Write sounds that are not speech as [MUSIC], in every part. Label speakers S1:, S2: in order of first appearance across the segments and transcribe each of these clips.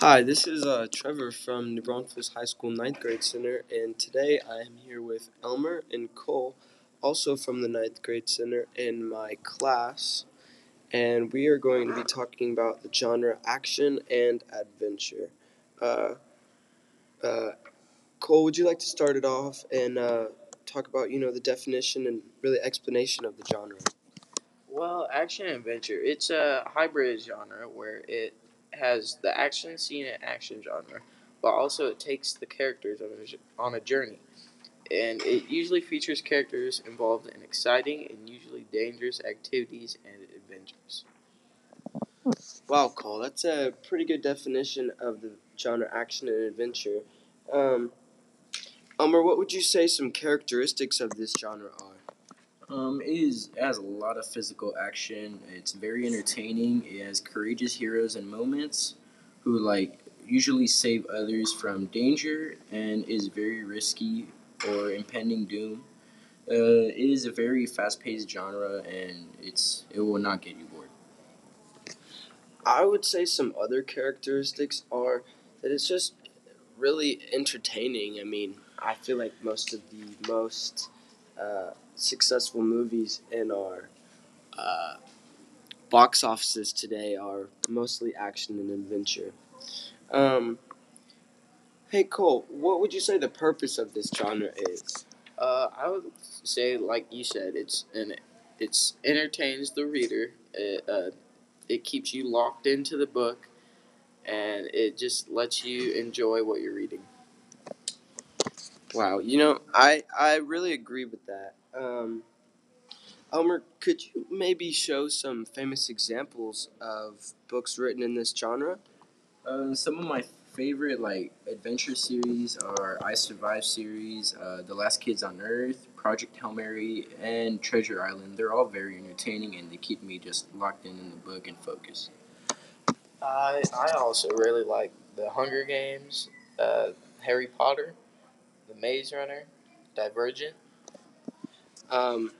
S1: Hi, this is uh, Trevor from New Braunfels High School Ninth Grade Center, and today I am here with Elmer and Cole, also from the Ninth Grade Center, in my class, and we are going to be talking about the genre action and adventure. Uh, uh, Cole, would you like to start it off and uh, talk about you know the definition and really explanation of the genre?
S2: Well, action adventure. It's a hybrid genre where it has the action scene and action genre, but also it takes the characters on a, on a journey. And it usually features characters involved in exciting and usually dangerous activities and adventures.
S1: Wow, Cole, that's a pretty good definition of the genre action and adventure. Um, Elmer, what would you say some characteristics of this genre are?
S3: Um, it is it has a lot of physical action. It's very entertaining. It has courageous heroes and moments who like usually save others from danger and is very risky or impending doom. Uh, it is a very fast-paced genre, and it's it will not get you bored.
S1: I would say some other characteristics are that it's just really entertaining. I mean, I feel like most of the most uh, successful movies in our uh, box offices today are mostly action and adventure. Um, hey Cole, what would you say the purpose of this genre is?
S2: Uh, I would say, like you said, it's an it's entertains the reader. It, uh, it keeps you locked into the book, and it just lets you enjoy what you're reading.
S1: Wow, you know, I I really agree with that. Um, Elmer, could you maybe show some famous examples of books written in this genre?
S3: Um, some of my favorite like adventure series are I Survive series, uh, The Last Kids on Earth, Project Hail Mary, and Treasure Island. They're all very entertaining and they keep me just locked in in the book and focused.
S2: I I also really like the Hunger Games, uh, Harry Potter, The Maze Runner, Divergent.
S1: Um,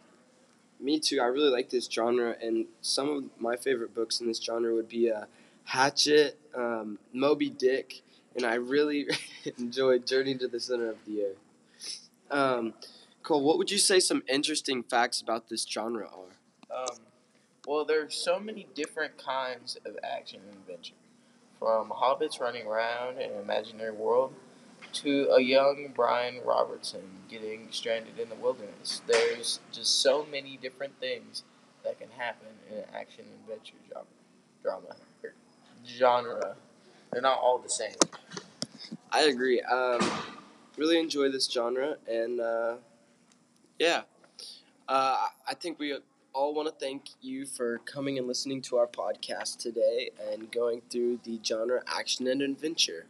S1: me too. I really like this genre, and some of my favorite books in this genre would be uh, Hatchet, um, Moby Dick, and I really [LAUGHS] enjoyed Journey to the Center of the Earth. Um, Cole, what would you say some interesting facts about this genre are?
S2: Um, well, are so many different kinds of action and adventure, from hobbits running around in an imaginary world to a young Brian Robeson getting stranded in the wilderness. There's just so many different things that can happen in an action adventure genre. Drama genre. They're not all the same.
S1: I agree. Um, really enjoy this genre, and uh, yeah, uh, I think we all want to thank you for coming and listening to our podcast today and going through the genre action and adventure.